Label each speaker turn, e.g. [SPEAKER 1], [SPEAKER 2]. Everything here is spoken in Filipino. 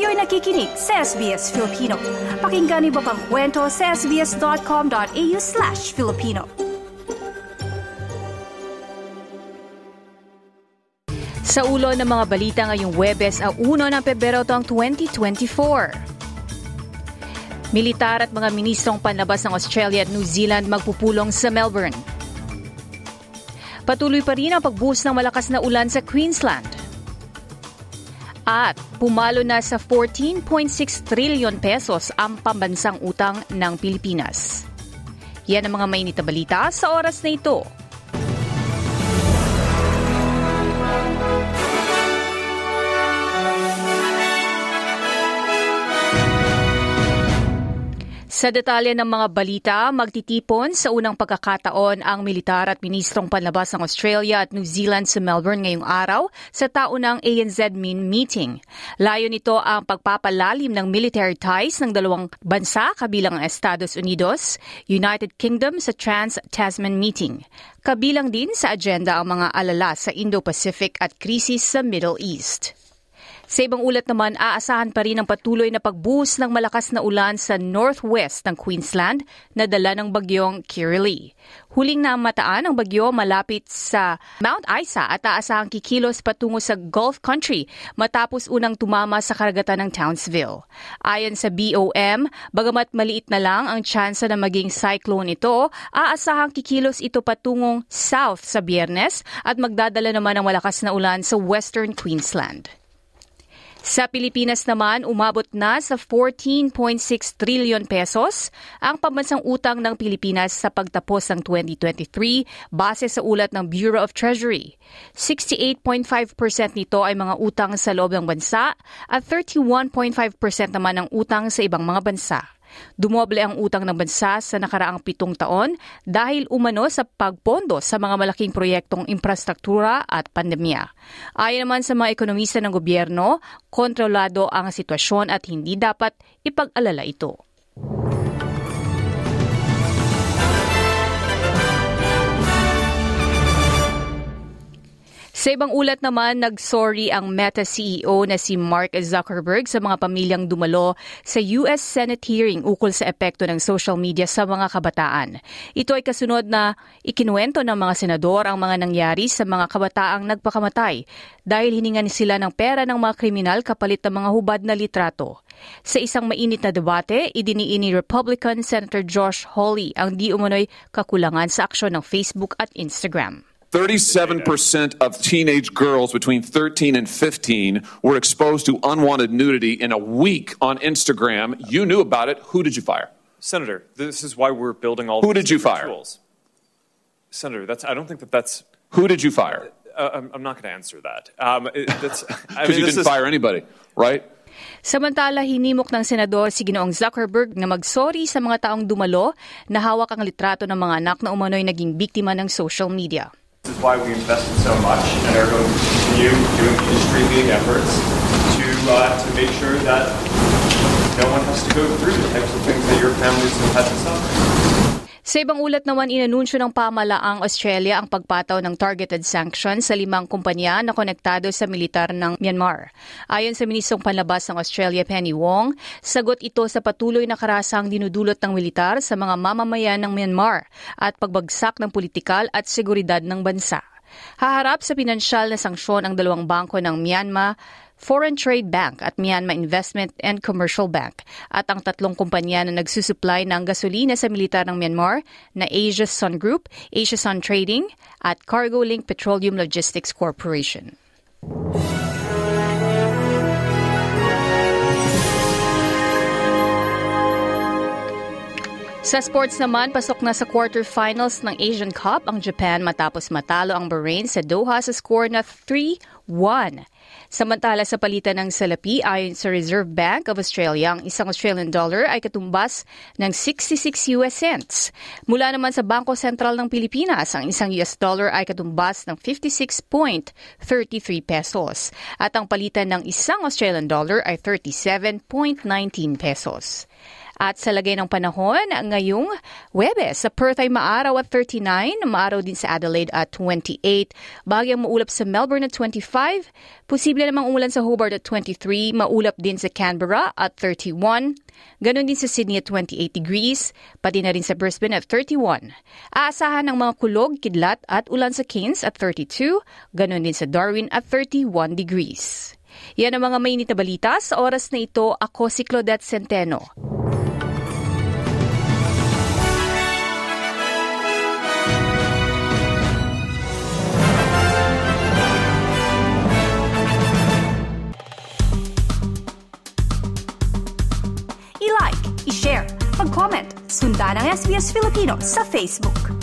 [SPEAKER 1] Kayo'y nakikinig sa SBS Filipino. Pakinggan niyo pa ang kwento sa sbs.com.au slash Filipino.
[SPEAKER 2] Sa ulo ng mga balita ngayong Webes ang 1 ng Pebrero taong 2024. Militar at mga ministrong panlabas ng Australia at New Zealand magpupulong sa Melbourne. Patuloy pa rin ang pagbuhos ng malakas na ulan sa Queensland. At pumalo na sa 14.6 trillion pesos ang pambansang utang ng Pilipinas. Yan ang mga mainit na balita sa oras na ito. Sa detalye ng mga balita, magtitipon sa unang pagkakataon ang militar at ministrong panlabas ng Australia at New Zealand sa Melbourne ngayong araw sa taunang ANZ Min meeting. Layo nito ang pagpapalalim ng military ties ng dalawang bansa kabilang ang Estados Unidos, United Kingdom sa Trans-Tasman meeting. Kabilang din sa agenda ang mga alala sa Indo-Pacific at krisis sa Middle East. Sa ibang ulat naman, aasahan pa rin ang patuloy na pagbuhos ng malakas na ulan sa northwest ng Queensland na dala ng bagyong Kirrily. Huling namataan ang bagyo malapit sa Mount Isa at aasahang kikilos patungo sa Gulf Country matapos unang tumama sa karagatan ng Townsville. Ayon sa BOM, bagamat maliit na lang ang tsansa na maging cyclone ito, aasahang kikilos ito patungong south sa biyernes at magdadala naman ng malakas na ulan sa western Queensland. Sa Pilipinas naman, umabot na sa 14.6 trillion pesos ang pambansang utang ng Pilipinas sa pagtapos ng 2023 base sa ulat ng Bureau of Treasury. 68.5% nito ay mga utang sa loob ng bansa at 31.5% naman ang utang sa ibang mga bansa. Dumoble ang utang ng bansa sa nakaraang pitong taon dahil umano sa pagpondo sa mga malaking proyektong infrastruktura at pandemya. Ayon naman sa mga ekonomista ng gobyerno, kontrolado ang sitwasyon at hindi dapat ipag-alala ito. Sa ibang ulat naman, nag-sorry ang Meta CEO na si Mark Zuckerberg sa mga pamilyang dumalo sa US Senate hearing ukol sa epekto ng social media sa mga kabataan. Ito ay kasunod na ikinuwento ng mga senador ang mga nangyari sa mga kabataang nagpakamatay dahil hiningan sila ng pera ng mga kriminal kapalit ng mga hubad na litrato. Sa isang mainit na debate, idiniin ni Republican Senator Josh Hawley ang di umano'y kakulangan sa aksyon ng Facebook at Instagram.
[SPEAKER 3] 37% of teenage girls between 13 and 15 were exposed to unwanted nudity in a week on Instagram. You knew about it. Who did you fire?
[SPEAKER 4] Senator, this is why we're building all.
[SPEAKER 3] Who did you fire?
[SPEAKER 4] Tools. Senator, that's. I don't think that that's.
[SPEAKER 3] Who did you fire?
[SPEAKER 4] Uh, I'm, I'm, not going to answer that. Um,
[SPEAKER 3] Because you didn't is... fire anybody, right?
[SPEAKER 2] Samantala, hinimok ng senador si Ginoong Zuckerberg na magsorry sa mga taong dumalo na hawak ang litrato ng mga anak na umano'y naging biktima ng social media.
[SPEAKER 5] This is why we invested so much and are going to continue doing industry-leading efforts to uh, to make sure that no one has to go through the types of things that your families have had to suffer.
[SPEAKER 2] Sa ibang ulat naman, inanunsyo ng pamalaang Australia ang pagpataw ng targeted sanctions sa limang kumpanya na konektado sa militar ng Myanmar. Ayon sa Ministrong Panlabas ng Australia, Penny Wong, sagot ito sa patuloy na karasang dinudulot ng militar sa mga mamamayan ng Myanmar at pagbagsak ng politikal at seguridad ng bansa. Haharap sa pinansyal na sanksyon ang dalawang bangko ng Myanmar Foreign Trade Bank at Myanmar Investment and Commercial Bank at ang tatlong kumpanya na nagsusupply ng gasolina sa militar ng Myanmar na Asia Sun Group, Asia Sun Trading at Cargo Link Petroleum Logistics Corporation. Sa sports naman, pasok na sa quarterfinals ng Asian Cup ang Japan matapos matalo ang Bahrain sa Doha sa score na 3-1. Samantala sa palitan ng salapi ayon sa Reserve Bank of Australia, ang isang Australian dollar ay katumbas ng 66 US cents. Mula naman sa Bangko Sentral ng Pilipinas, ang isang US dollar ay katumbas ng 56.33 pesos at ang palitan ng isang Australian dollar ay 37.19 pesos. At sa lagay ng panahon, ngayong Webes, sa Perth ay maaraw at 39, maaraw din sa Adelaide at 28, bagyang maulap sa Melbourne at 25, posible namang umulan sa Hobart at 23, maulap din sa Canberra at 31, ganon din sa Sydney at 28 degrees, pati na rin sa Brisbane at 31. Aasahan ng mga kulog, kidlat at ulan sa Cairns at 32, ganon din sa Darwin at 31 degrees. Yan ang mga mainit na balita. Sa oras na ito, ako si Claudette Centeno.
[SPEAKER 1] I-share, mag-comment, sundan ang SBS Filipino sa Facebook.